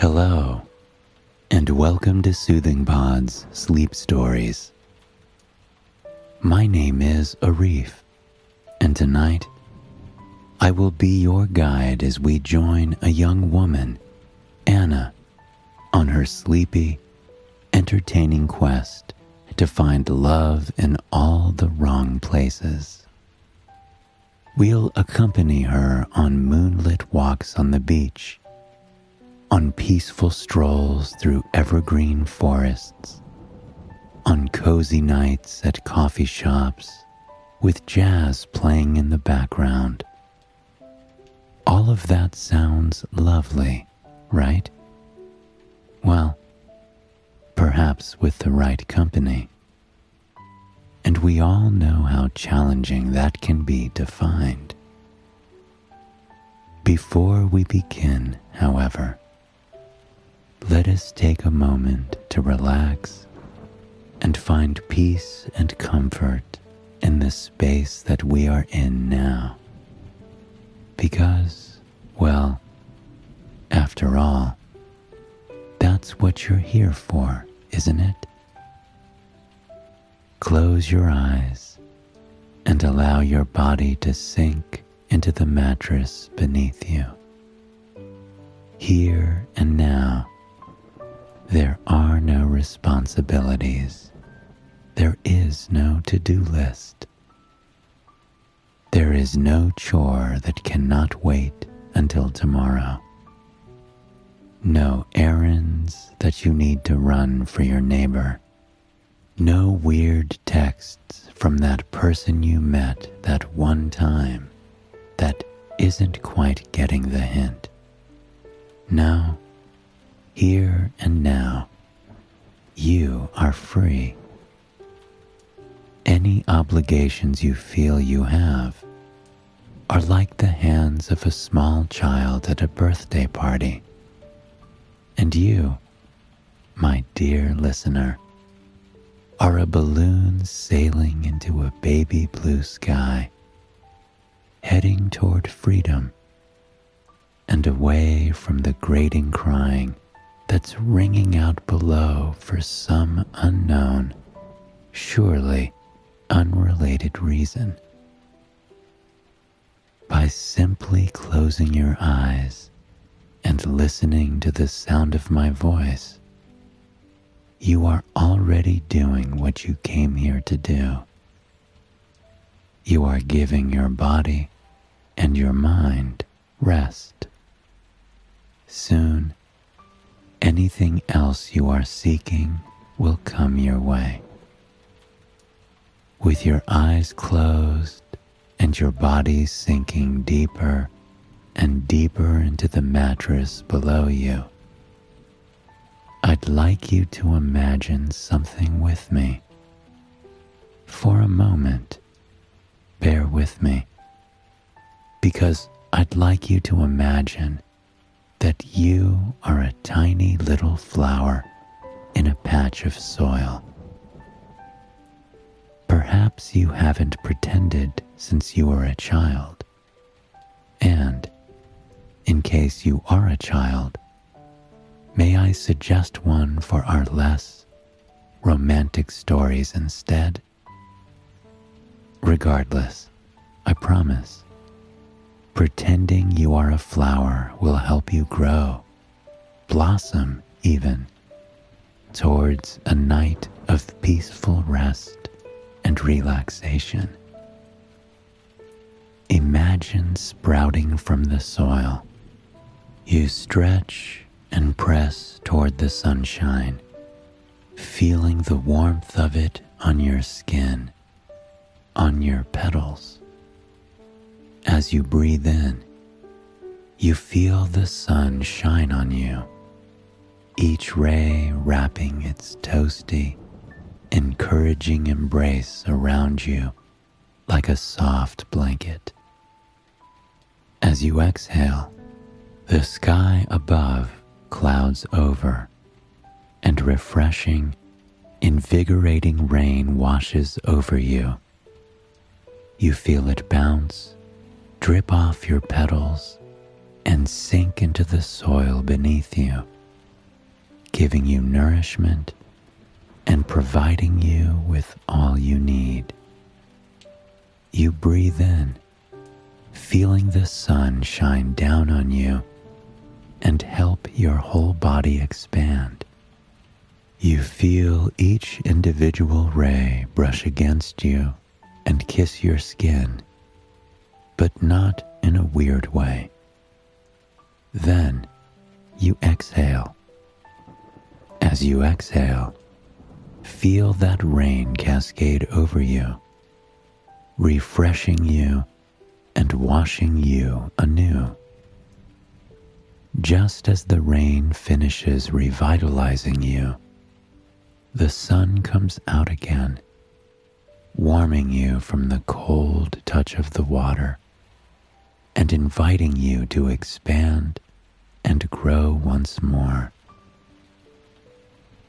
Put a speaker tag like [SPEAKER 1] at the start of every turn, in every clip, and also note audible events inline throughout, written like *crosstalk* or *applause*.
[SPEAKER 1] Hello, and welcome to Soothing Pod's Sleep Stories. My name is Arif, and tonight I will be your guide as we join a young woman, Anna, on her sleepy, entertaining quest to find love in all the wrong places. We'll accompany her on moonlit walks on the beach, on peaceful strolls through evergreen forests, on cozy nights at coffee shops with jazz playing in the background. All of that sounds lovely, right? Well, perhaps with the right company. And we all know how challenging that can be to find. Before we begin, however, let us take a moment to relax and find peace and comfort in the space that we are in now. Because, well, after all, that's what you're here for, isn't it? Close your eyes and allow your body to sink into the mattress beneath you. Here and now, there are no responsibilities. There is no to do list. There is no chore that cannot wait until tomorrow. No errands that you need to run for your neighbor. No weird texts from that person you met that one time that isn't quite getting the hint. No, here and now, you are free. Any obligations you feel you have are like the hands of a small child at a birthday party. And you, my dear listener, are a balloon sailing into a baby blue sky, heading toward freedom and away from the grating crying that's ringing out below for some unknown, surely unrelated reason. By simply closing your eyes and listening to the sound of my voice, you are already doing what you came here to do. You are giving your body and your mind rest. Soon, anything else you are seeking will come your way. With your eyes closed and your body sinking deeper and deeper into the mattress below you, I'd like you to imagine something with me. For a moment, bear with me, because I'd like you to imagine that you are a tiny little flower in a patch of soil. Perhaps you haven't pretended since you were a child. And, in case you are a child, may I suggest one for our less romantic stories instead? Regardless, I promise Pretending you are a flower will help you grow, blossom even, towards a night of peaceful rest and relaxation. Imagine sprouting from the soil. You stretch and press toward the sunshine, feeling the warmth of it on your skin, on your petals as you breathe in, you feel the sun shine on you, each ray wrapping its toasty, encouraging embrace around you like a soft blanket. As you exhale, the sky above clouds over, and refreshing, invigorating rain washes over you. You feel it bounce drip off your petals and sink into the soil beneath you giving you nourishment and providing you with all you need. You breathe in, feeling the sun shine down on you and help your whole body expand. You feel each individual ray brush against you and kiss your skin, but not in a weird way. Then you exhale. As you exhale, feel that rain cascade over you, refreshing you and washing you anew. Just as the rain finishes revitalizing you, the sun comes out again, warming you from the cold touch of the water and inviting you to expand and grow once more.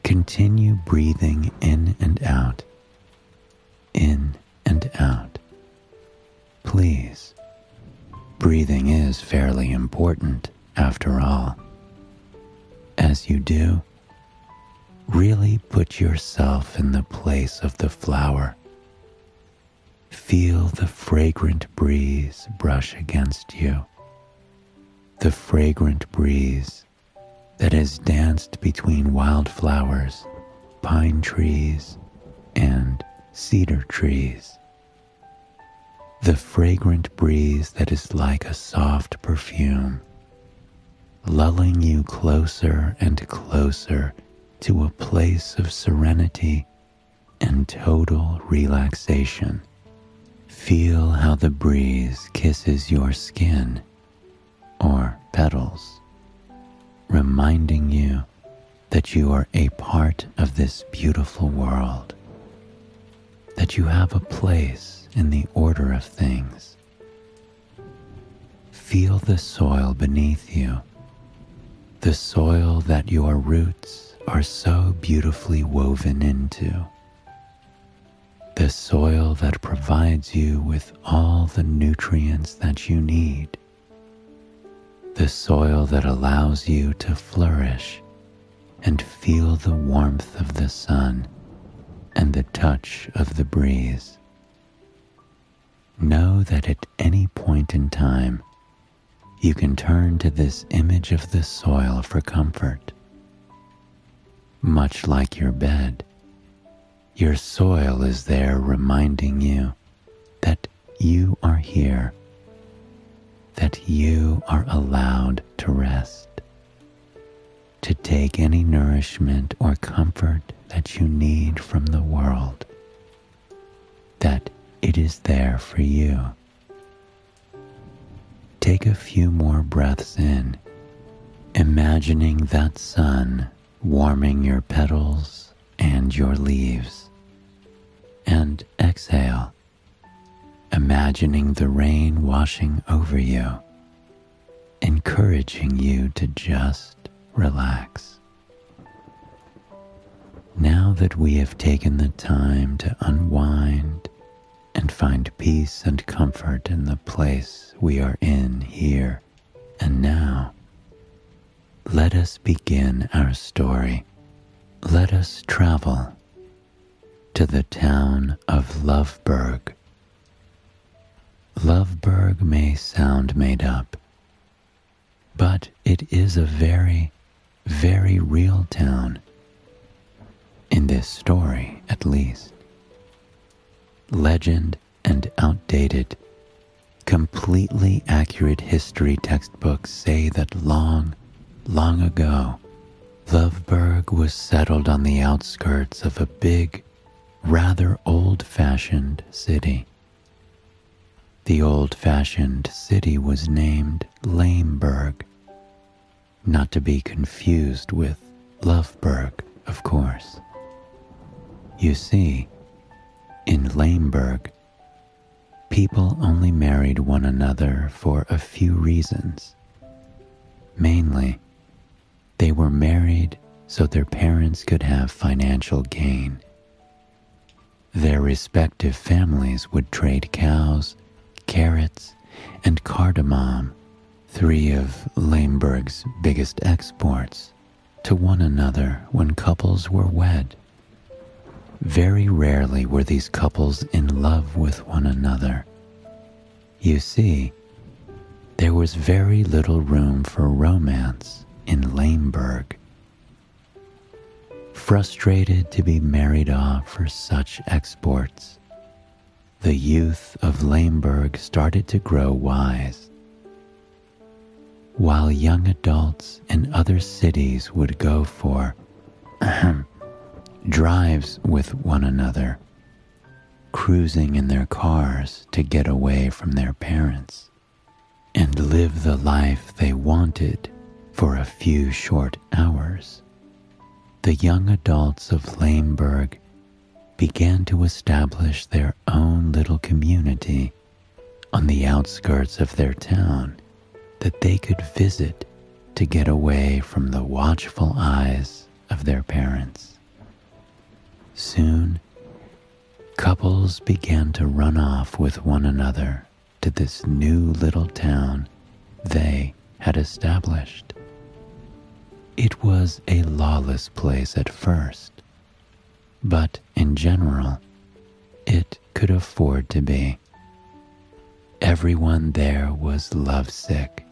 [SPEAKER 1] Continue breathing in and out, in and out. Please, breathing is fairly important after all. As you do, really put yourself in the place of the flower. Feel the fragrant breeze brush against you. The fragrant breeze that has danced between wildflowers, pine trees, and cedar trees. The fragrant breeze that is like a soft perfume lulling you closer and closer to a place of serenity and total relaxation. Feel how the breeze kisses your skin or petals, reminding you that you are a part of this beautiful world, that you have a place in the order of things. Feel the soil beneath you the soil that your roots are so beautifully woven into, the soil that provides you with all the nutrients that you need, the soil that allows you to flourish and feel the warmth of the sun and the touch of the breeze. Know that at any point in time, you can turn to this image of the soil for comfort. Much like your bed, your soil is there reminding you that you are here, that you are allowed to rest, to take any nourishment or comfort that you need from the world, that it is there for you. Take a few more breaths in, imagining that sun warming your petals and your leaves. And exhale, imagining the rain washing over you, encouraging you to just relax. Now that we have taken the time to unwind and find peace and comfort in the place we are in here and now. Let us begin our story. Let us travel to the town of Loveburg. Loveburg may sound made up, but it is a very, very real town. In this story, at least legend, and outdated. Completely accurate history textbooks say that long, long ago, Loveburg was settled on the outskirts of a big, rather old fashioned city. The old fashioned city was named Lameburg, not to be confused with Loveburg, of course. You see, in Lameburg, people only married one another for a few reasons. Mainly, they were married so their parents could have financial gain. Their respective families would trade cows, carrots, and cardamom, three of Lameburg's biggest exports, to one another when couples were wed. Very rarely were these couples in love with one another. You see, there was very little room for romance in Lameburg. Frustrated to be married off for such exports, the youth of Lameburg started to grow wise. While young adults in other cities would go for *clears throat* drives with one another, cruising in their cars to get away from their parents, and live the life they wanted for a few short hours. The young adults of Lameburg began to establish their own little community on the outskirts of their town that they could visit to get away from the watchful eyes of their parents. Soon, couples began to run off with one another to this new little town they had established. It was a lawless place at first, but in general, it could afford to be. Everyone there was lovesick,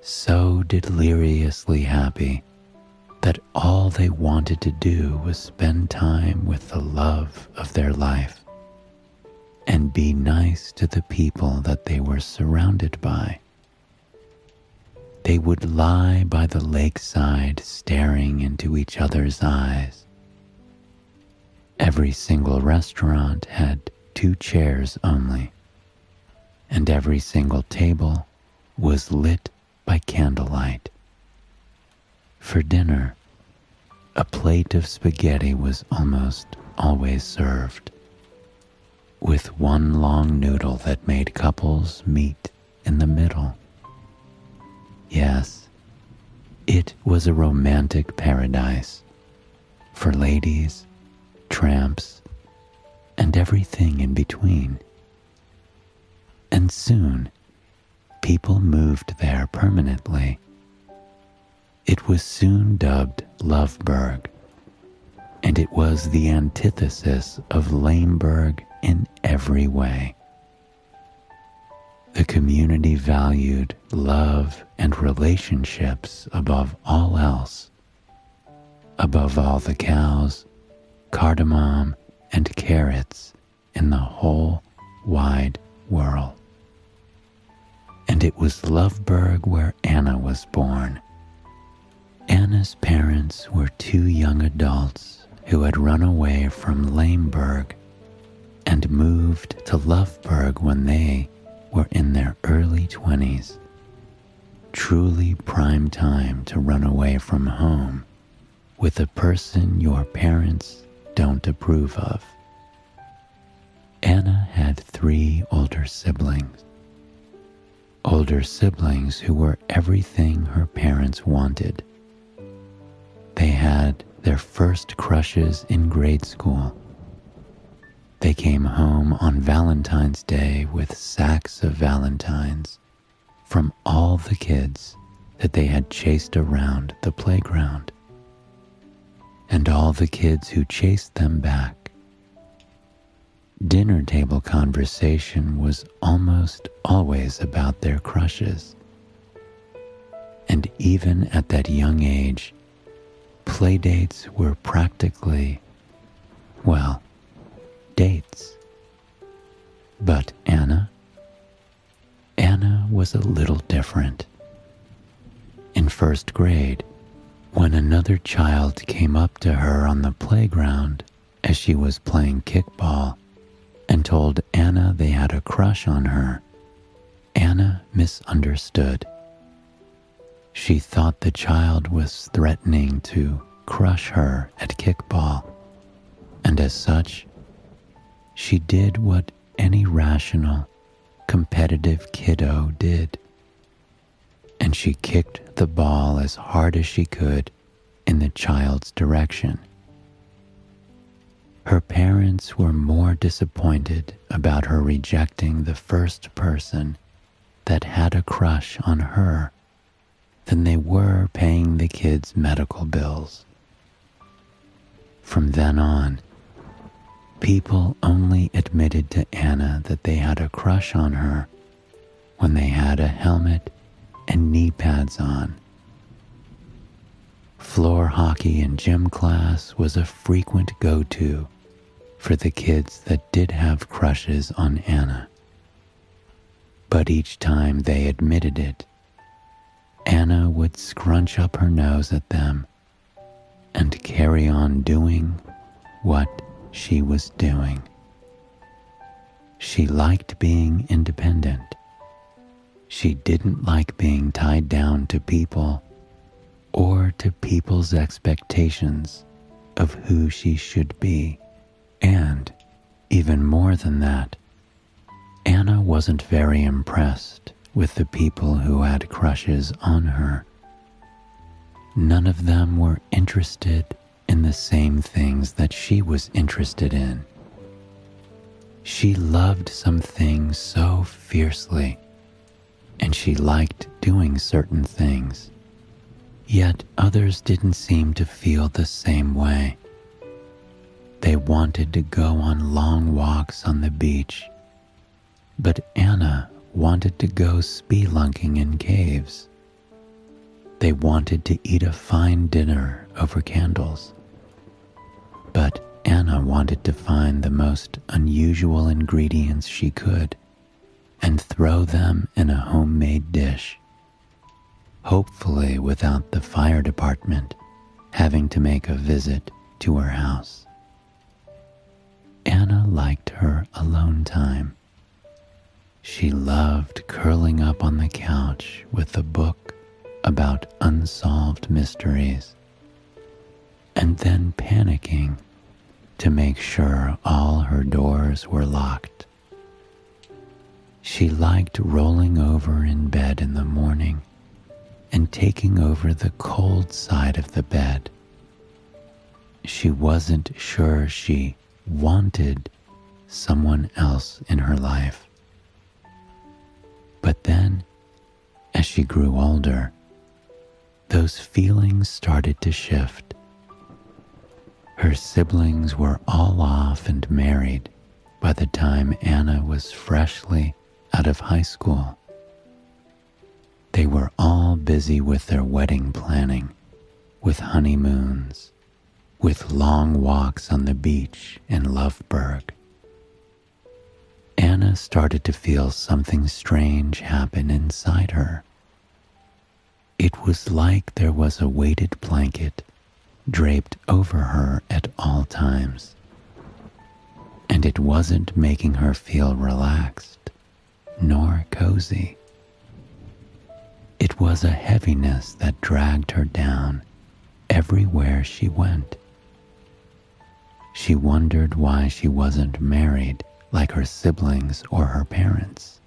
[SPEAKER 1] so deliriously happy that all they wanted to do was spend time with the love of their life and be nice to the people that they were surrounded by. They would lie by the lakeside staring into each other's eyes. Every single restaurant had two chairs only, and every single table was lit by candlelight. For dinner, a plate of spaghetti was almost always served, with one long noodle that made couples meet in the middle. Was a romantic paradise for ladies, tramps, and everything in between. And soon, people moved there permanently it was soon dubbed Loveburg, and it was the antithesis of Lameburg in every way. The community valued love and relationships above all else, above all the cows, cardamom, and carrots in the whole wide world. And it was Loveburg where Anna was born Anna's parents were two young adults who had run away from Lameburg and moved to Loveburg when they were in their early 20s. Truly prime time to run away from home with a person your parents don't approve of. Anna had three older siblings. Older siblings who were everything her parents wanted they had their first crushes in grade school. They came home on Valentine's Day with sacks of Valentines from all the kids that they had chased around the playground, and all the kids who chased them back. Dinner table conversation was almost always about their crushes. And even at that young age, Playdates were practically, well, dates. But Anna? Anna was a little different. In first grade, when another child came up to her on the playground as she was playing kickball and told Anna they had a crush on her, Anna misunderstood. She thought the child was threatening to crush her at kickball, and as such, she did what any rational, competitive kiddo did. And she kicked the ball as hard as she could in the child's direction. Her parents were more disappointed about her rejecting the first person that had a crush on her than they were paying the kids' medical bills. From then on, people only admitted to Anna that they had a crush on her when they had a helmet and knee pads on. Floor hockey in gym class was a frequent go to for the kids that did have crushes on Anna. But each time they admitted it, Anna would scrunch up her nose at them and carry on doing what she was doing. She liked being independent. She didn't like being tied down to people or to people's expectations of who she should be. And, even more than that, Anna wasn't very impressed with the people who had crushes on her. None of them were interested in the same things that she was interested in. She loved some things so fiercely, and she liked doing certain things. Yet others didn't seem to feel the same way. They wanted to go on long walks on the beach, but Anna wanted to go spelunking in caves. They wanted to eat a fine dinner over candles, but Anna wanted to find the most unusual ingredients she could and throw them in a homemade dish, hopefully without the fire department having to make a visit to her house. Anna liked her alone time. She loved curling up on the couch with a book about unsolved mysteries and then panicking to make sure all her doors were locked. She liked rolling over in bed in the morning and taking over the cold side of the bed. She wasn't sure she wanted someone else in her life. But then, as she grew older, those feelings started to shift. Her siblings were all off and married by the time Anna was freshly out of high school. They were all busy with their wedding planning, with honeymoons, with long walks on the beach in Loveburg. Anna started to feel something strange happen inside her. It was like there was a weighted blanket draped over her at all times, and it wasn't making her feel relaxed nor cozy. It was a heaviness that dragged her down everywhere she went. She wondered why she wasn't married like her siblings or her parents.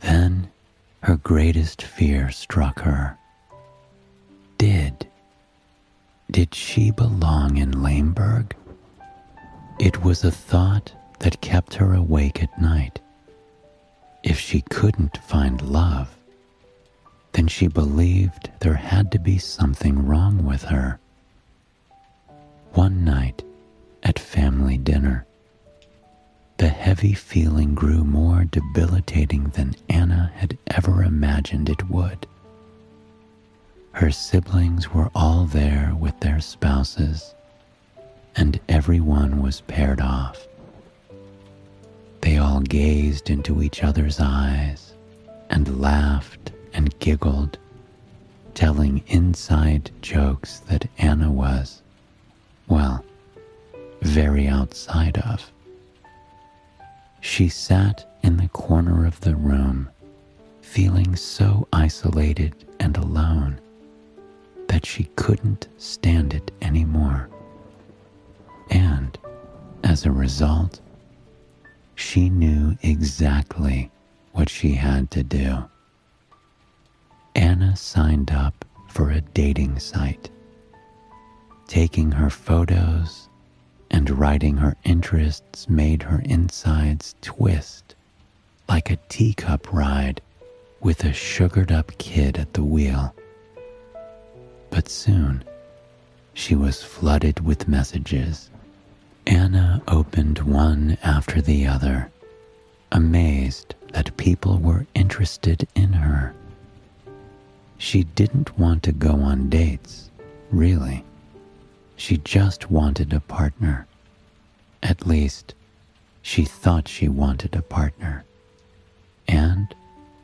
[SPEAKER 1] Then her greatest fear struck her. Did, did she belong in Lameburg? It was a thought that kept her awake at night. If she couldn't find love, then she believed there had to be something wrong with her. One night, at family dinner. The heavy feeling grew more debilitating than Anna had ever imagined it would. Her siblings were all there with their spouses, and everyone was paired off. They all gazed into each other's eyes and laughed and giggled, telling inside jokes that Anna was, well, very outside of. She sat in the corner of the room, feeling so isolated and alone that she couldn't stand it anymore. And as a result, she knew exactly what she had to do. Anna signed up for a dating site, taking her photos and writing her interests made her insides twist like a teacup ride with a sugared up kid at the wheel. But soon, she was flooded with messages. Anna opened one after the other, amazed that people were interested in her. She didn't want to go on dates, really. She just wanted a partner. At least, she thought she wanted a partner. And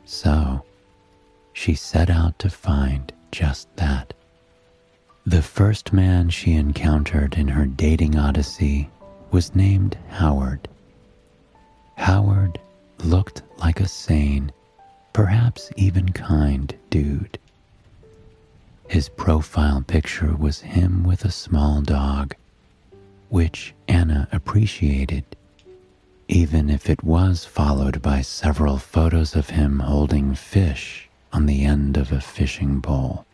[SPEAKER 1] so, she set out to find just that. The first man she encountered in her dating odyssey was named Howard. Howard looked like a sane, perhaps even kind dude. His profile picture was him with a small dog, which Anna appreciated, even if it was followed by several photos of him holding fish on the end of a fishing pole.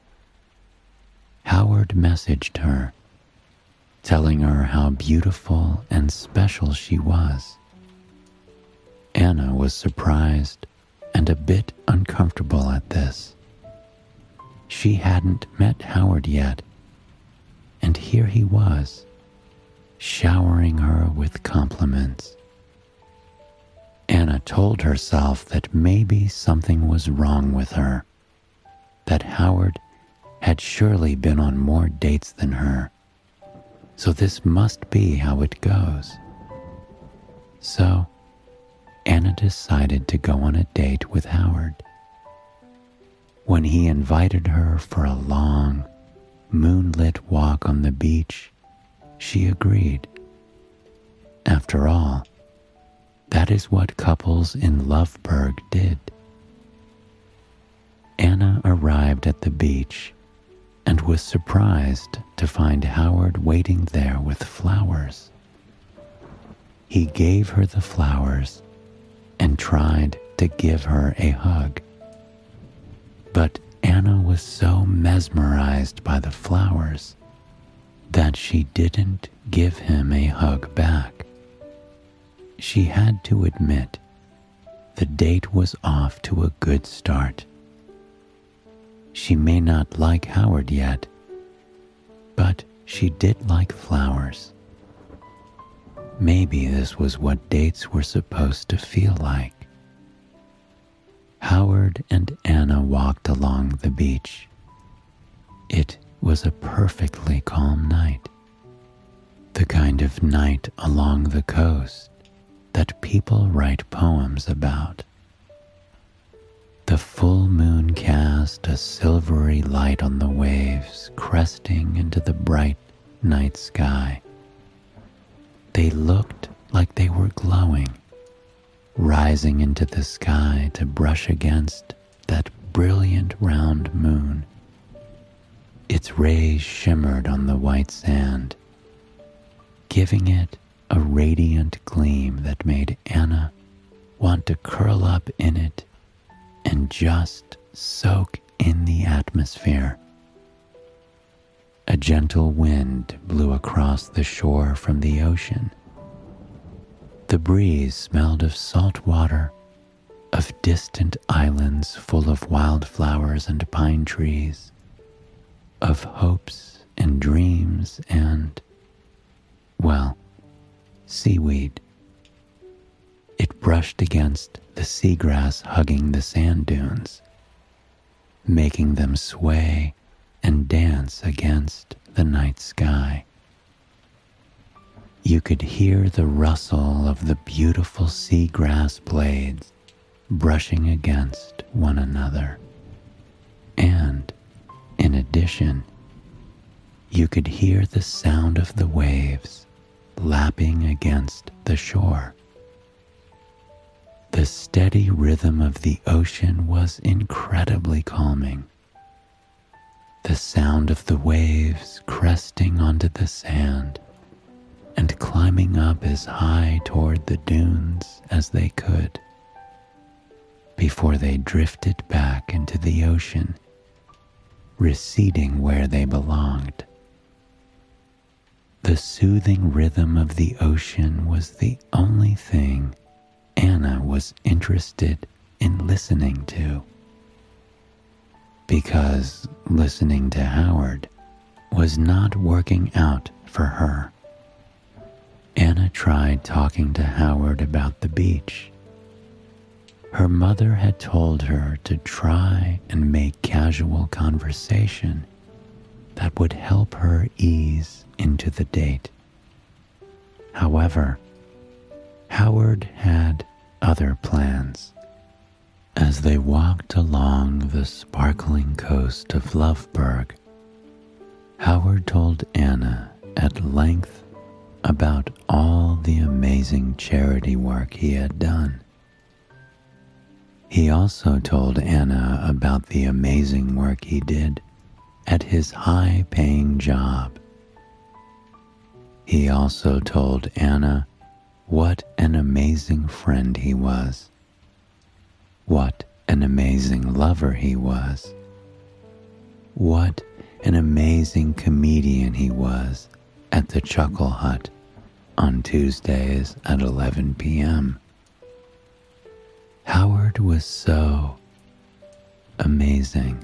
[SPEAKER 1] Howard messaged her, telling her how beautiful and special she was. Anna was surprised and a bit uncomfortable at this. She hadn't met Howard yet, and here he was, showering her with compliments. Anna told herself that maybe something was wrong with her, that Howard had surely been on more dates than her, so this must be how it goes. So, Anna decided to go on a date with Howard. When he invited her for a long, moonlit walk on the beach, she agreed. After all, that is what couples in Loveburg did. Anna arrived at the beach and was surprised to find Howard waiting there with flowers. He gave her the flowers and tried to give her a hug. But Anna was so mesmerized by the flowers that she didn't give him a hug back. She had to admit the date was off to a good start. She may not like Howard yet, but she did like flowers. Maybe this was what dates were supposed to feel like. Howard and Anna walked along the beach. It was a perfectly calm night. The kind of night along the coast that people write poems about. The full moon cast a silvery light on the waves, cresting into the bright night sky. They looked like they were glowing, rising into the sky to brush against that brilliant round moon. Its rays shimmered on the white sand, giving it a radiant gleam that made Anna want to curl up in it and just soak in the atmosphere. A gentle wind blew across the shore from the ocean. The breeze smelled of salt water, of distant islands full of wildflowers and pine trees, of hopes and dreams and, well, seaweed. It brushed against the seagrass hugging the sand dunes, making them sway and dance against the night sky. You could hear the rustle of the beautiful seagrass blades brushing against one another. And, in addition, you could hear the sound of the waves lapping against the shore. The steady rhythm of the ocean was incredibly calming. The sound of the waves cresting onto the sand and climbing up as high toward the dunes as they could before they drifted back into the ocean, receding where they belonged. The soothing rhythm of the ocean was the only thing Anna was interested in listening to. because listening to Howard was not working out for her. Anna tried talking to Howard about the beach. Her mother had told her to try and make casual conversation that would help her ease into the date. However, Howard had other plans. As they walked along the sparkling coast of Loveburg, Howard told Anna at length about all the amazing charity work he had done. He also told Anna about the amazing work he did at his high paying job. He also told Anna what an amazing friend he was, what an amazing lover he was, what an amazing comedian he was at the Chuckle Hut on Tuesdays at 11 p.m. Howard was so amazing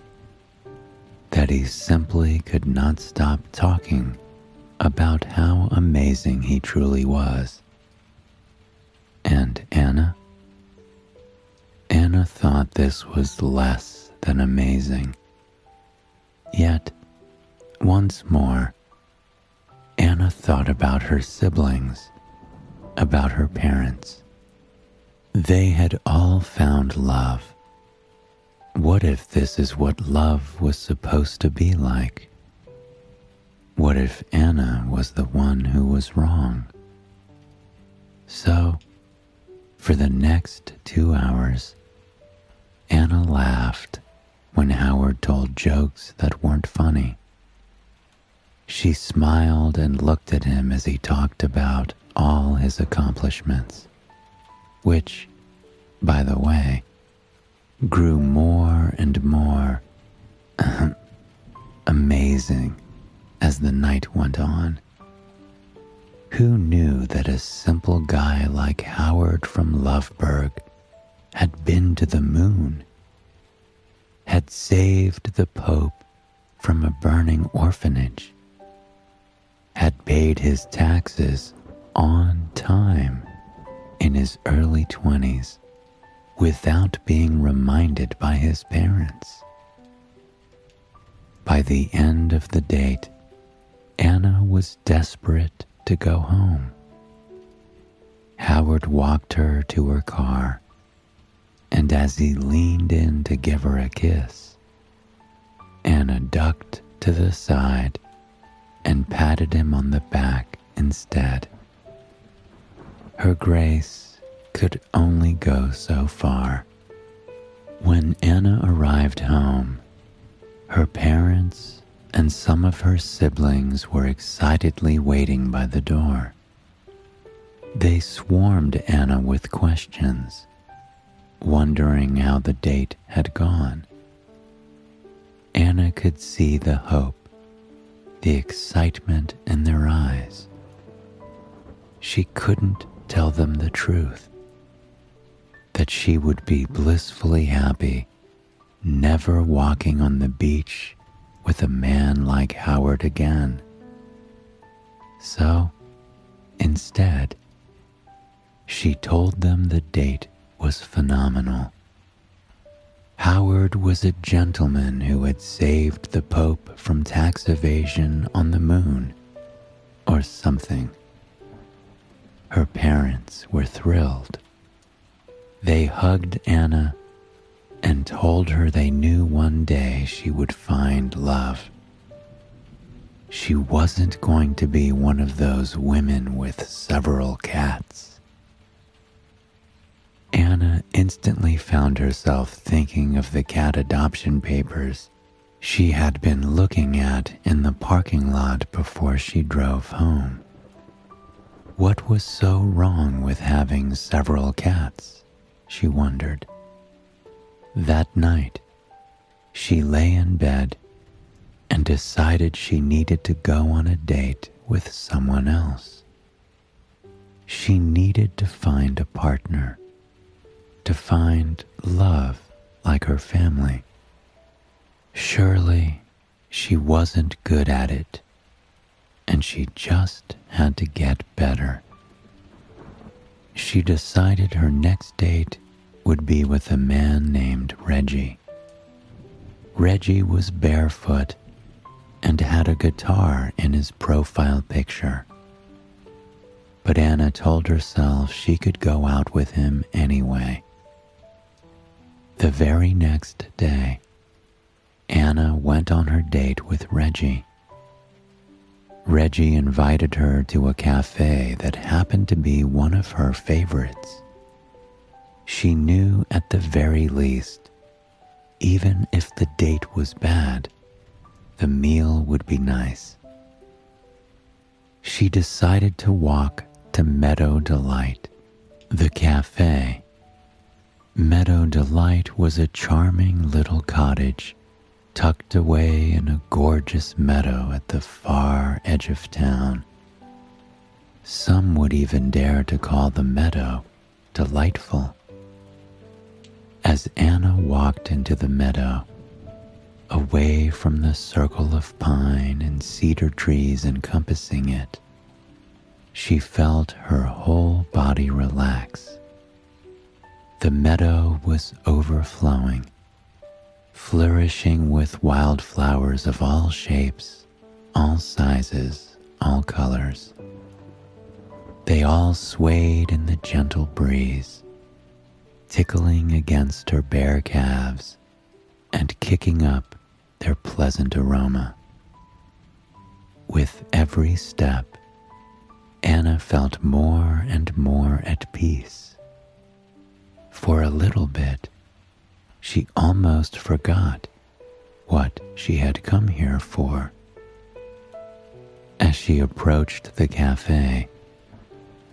[SPEAKER 1] that he simply could not stop talking about how amazing he truly was. And Anna? Anna thought this was less than amazing. Yet, once more, Anna thought about her siblings, about her parents. They had all found love. What if this is what love was supposed to be like? What if Anna was the one who was wrong? So, for the next two hours, Anna laughed when Howard told jokes that weren't funny. She smiled and looked at him as he talked about all his accomplishments, which, by the way, grew more and more *clears throat* amazing as the night went on. Who knew that a simple guy like Howard from Loveburg had been to the moon, had saved the Pope from a burning orphanage, had paid his taxes on time in his early 20s without being reminded by his parents. By the end of the date, Anna was desperate to go home. Howard walked her to her car, and as he leaned in to give her a kiss, Anna ducked to the side and patted him on the back instead. Her grace could only go so far. When Anna arrived home, her parents and some of her siblings were excitedly waiting by the door. They swarmed Anna with questions, wondering how the date had gone. Anna could see the hope, the excitement in their eyes. She couldn't tell them the truth that she would be blissfully happy, never walking on the beach with a man like Howard again. So, instead, she told them the date was phenomenal. Howard was a gentleman who had saved the Pope from tax evasion on the moon, or something. Her parents were thrilled. They hugged Anna and told her they knew one day she would find love. She wasn't going to be one of those women with several cats. Anna instantly found herself thinking of the cat adoption papers she had been looking at in the parking lot before she drove home. What was so wrong with having several cats? She wondered. That night, she lay in bed and decided she needed to go on a date with someone else. She needed to find a partner, to find love like her family. Surely she wasn't good at it, and she just had to get better. She decided her next date would be with a man named Reggie. Reggie was barefoot and had a guitar in his profile picture. But Anna told herself she could go out with him anyway. The very next day, Anna went on her date with Reggie. Reggie invited her to a cafe that happened to be one of her favorites. She knew at the very least, even if the date was bad, the meal would be nice. She decided to walk to Meadow Delight, the cafe. Meadow Delight was a charming little cottage tucked away in a gorgeous meadow at the far edge of town. Some would even dare to call the meadow delightful. As Anna walked into the meadow, away from the circle of pine and cedar trees encompassing it, she felt her whole body relax. The meadow was overflowing, flourishing with wildflowers of all shapes, all sizes, all colors. They all swayed in the gentle breeze, tickling against her bare calves and kicking up their pleasant aroma. With every step, Anna felt more and more at peace. For a little bit, she almost forgot what she had come here for. As she approached the cafe,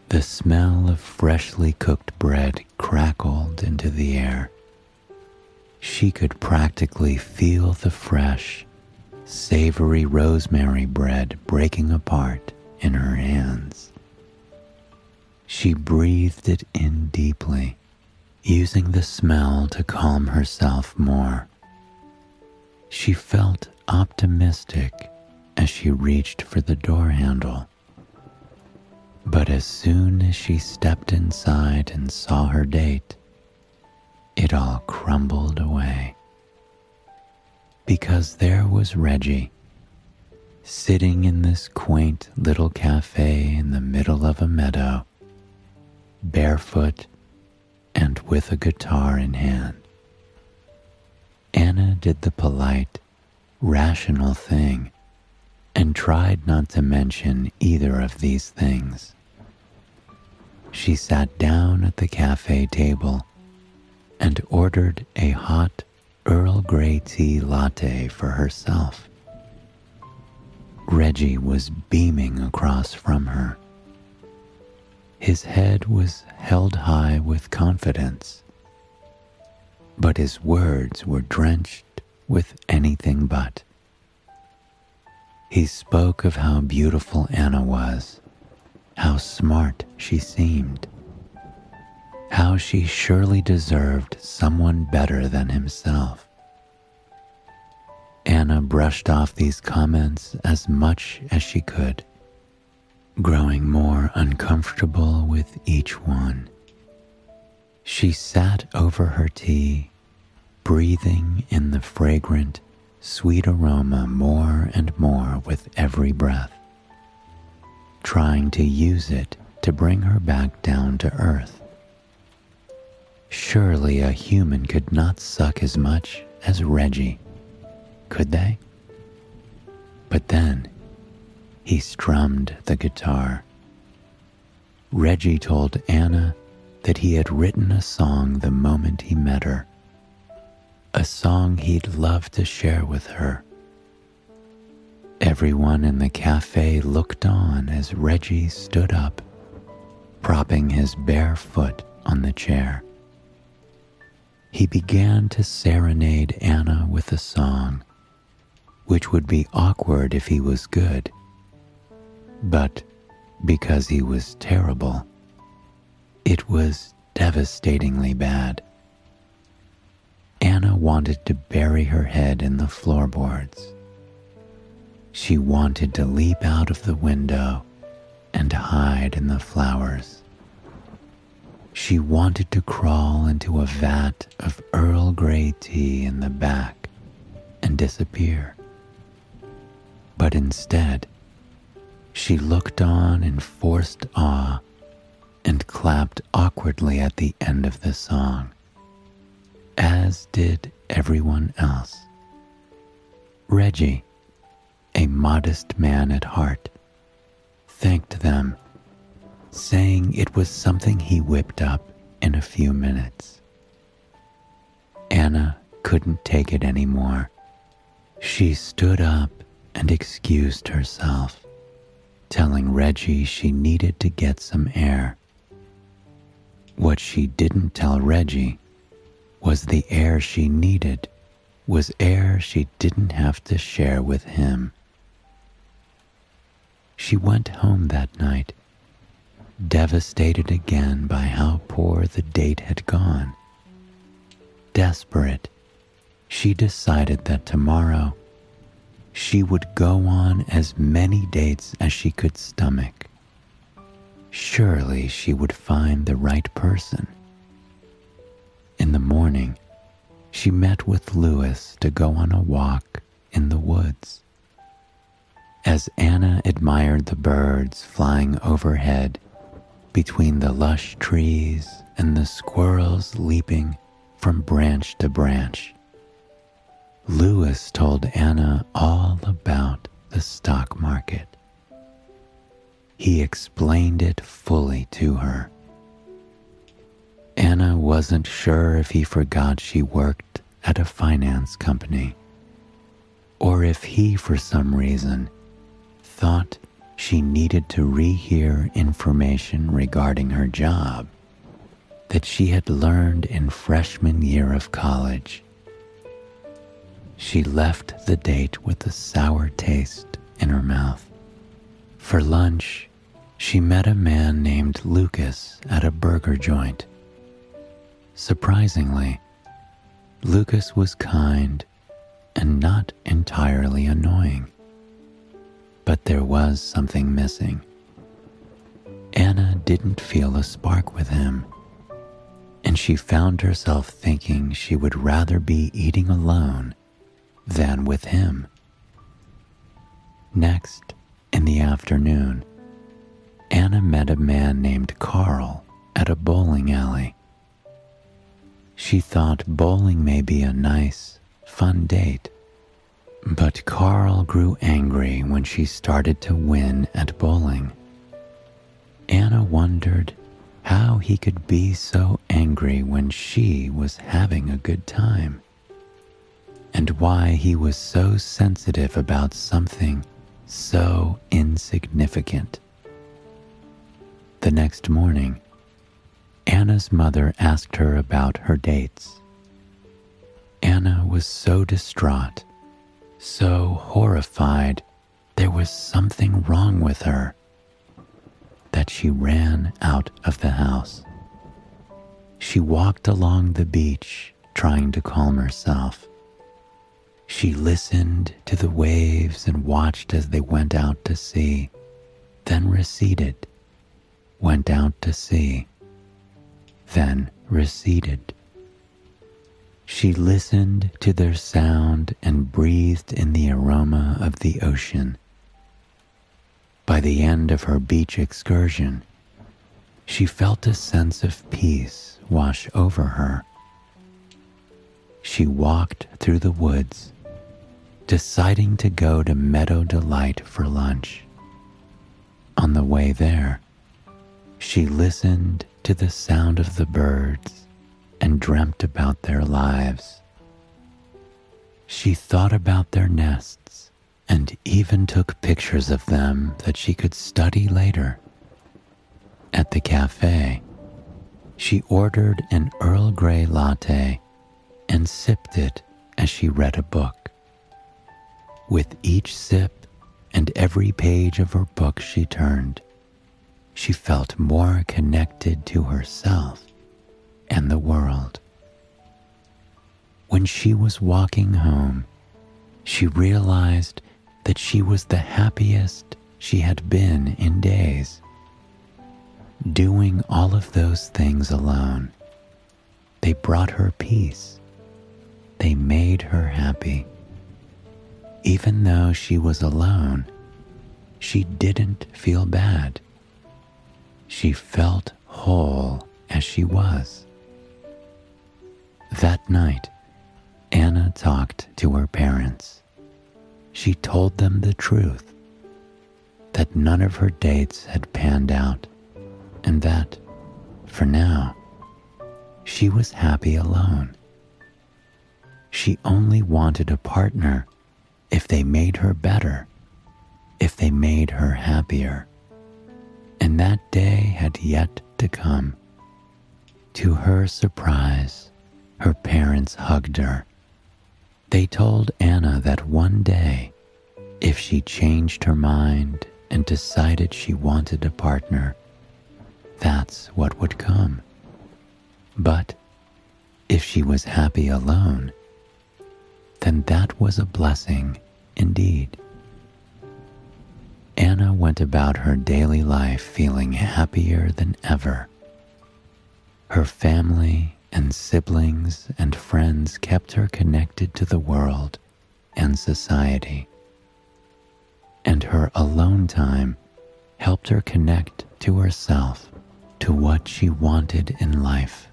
[SPEAKER 1] the smell of freshly cooked bread crackled into the air she could practically feel the fresh, savory rosemary bread breaking apart in her hands. She breathed it in deeply, using the smell to calm herself more. She felt optimistic as she reached for the door handle. But as soon as she stepped inside and saw her date, it all crumbled away. Because there was Reggie, sitting in this quaint little cafe in the middle of a meadow, barefoot and with a guitar in hand. Anna did the polite, rational thing and tried not to mention either of these things. She sat down at the cafe table and ordered a hot Earl Grey tea latte for herself. Reggie was beaming across from her. His head was held high with confidence, but his words were drenched with anything but. He spoke of how beautiful Anna was, how smart she seemed, how she surely deserved someone better than himself. Anna brushed off these comments as much as she could, growing more uncomfortable with each one. She sat over her tea, breathing in the fragrant, sweet aroma more and more with every breath, trying to use it to bring her back down to earth. Surely a human could not suck as much as Reggie, could they? But then he strummed the guitar. Reggie told Anna that he had written a song the moment he met her, a song he'd love to share with her. Everyone in the cafe looked on as Reggie stood up, propping his bare foot on the chair he began to serenade Anna with a song, which would be awkward if he was good, but because he was terrible, it was devastatingly bad. Anna wanted to bury her head in the floorboards. She wanted to leap out of the window and hide in the flowers. She wanted to crawl into a vat of Earl Grey tea in the back and disappear. But instead, she looked on in forced awe and clapped awkwardly at the end of the song, as did everyone else. Reggie, a modest man at heart, thanked them, saying it was something he whipped up in a few minutes. Anna couldn't take it anymore. She stood up and excused herself, telling Reggie she needed to get some air. What she didn't tell Reggie was the air she needed was air she didn't have to share with him. She went home that night, devastated again by how poor the date had gone. Desperate, she decided that tomorrow she would go on as many dates as she could stomach. Surely she would find the right person. In the morning, she met with Louis to go on a walk in the woods. As Anna admired the birds flying overhead between the lush trees and the squirrels leaping from branch to branch, Louis told Anna all about the stock market. He explained it fully to her. Anna wasn't sure if he forgot she worked at a finance company, or if he, for some reason, thought she needed to rehear information regarding her job that she had learned in freshman year of college. She left the date with a sour taste in her mouth. For lunch, she met a man named Lucas at a burger joint. Surprisingly, Lucas was kind and not entirely annoying but there was something missing. Anna didn't feel a spark with him, and she found herself thinking she would rather be eating alone than with him. Next, in the afternoon, Anna met a man named Carl at a bowling alley. She thought bowling may be a nice, fun date but Carl grew angry when she started to win at bowling. Anna wondered how he could be so angry when she was having a good time, and why he was so sensitive about something so insignificant. The next morning, Anna's mother asked her about her dates. Anna was so distraught so horrified there was something wrong with her that she ran out of the house. She walked along the beach trying to calm herself. She listened to the waves and watched as they went out to sea, then receded, went out to sea, then receded. She listened to their sound and breathed in the aroma of the ocean. By the end of her beach excursion, she felt a sense of peace wash over her. She walked through the woods, deciding to go to Meadow Delight for lunch. On the way there, she listened to the sound of the birds and dreamt about their lives. She thought about their nests and even took pictures of them that she could study later. At the cafe, she ordered an Earl Grey latte and sipped it as she read a book. With each sip and every page of her book she turned, she felt more connected to herself and the world. when she was walking home, she realized that she was the happiest she had been in days. Doing all of those things alone, they brought her peace. They made her happy. Even though she was alone, she didn't feel bad. She felt whole as she was. That night, Anna talked to her parents. She told them the truth that none of her dates had panned out, and that, for now, she was happy alone. She only wanted a partner if they made her better, if they made her happier. And that day had yet to come. To her surprise, her parents hugged her. They told Anna that one day, if she changed her mind and decided she wanted a partner, that's what would come. But if she was happy alone, then that was a blessing indeed. Anna went about her daily life feeling happier than ever. Her family and siblings and friends kept her connected to the world and society. And her alone time helped her connect to herself, to what she wanted in life.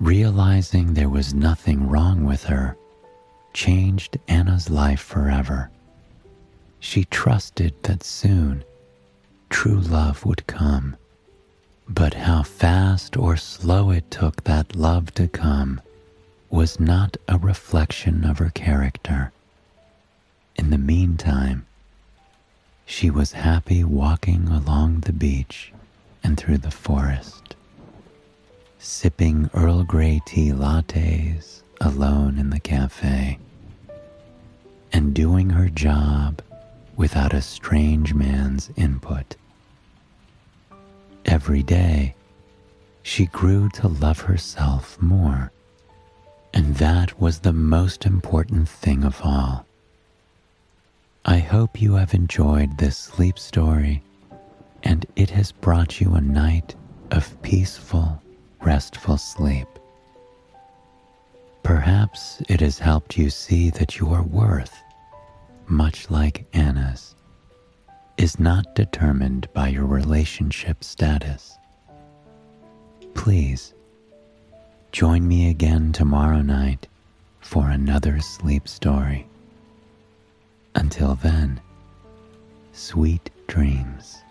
[SPEAKER 1] Realizing there was nothing wrong with her changed Anna's life forever. She trusted that soon true love would come. But how fast or slow it took that love to come was not a reflection of her character. In the meantime, she was happy walking along the beach and through the forest, sipping Earl Grey tea lattes alone in the cafe, and doing her job without a strange man's input. Every day, she grew to love herself more, and that was the most important thing of all. I hope you have enjoyed this sleep story and it has brought you a night of peaceful, restful sleep. Perhaps it has helped you see that you are worth, much like Anna's, is not determined by your relationship status. Please join me again tomorrow night for another sleep story. Until then, sweet dreams.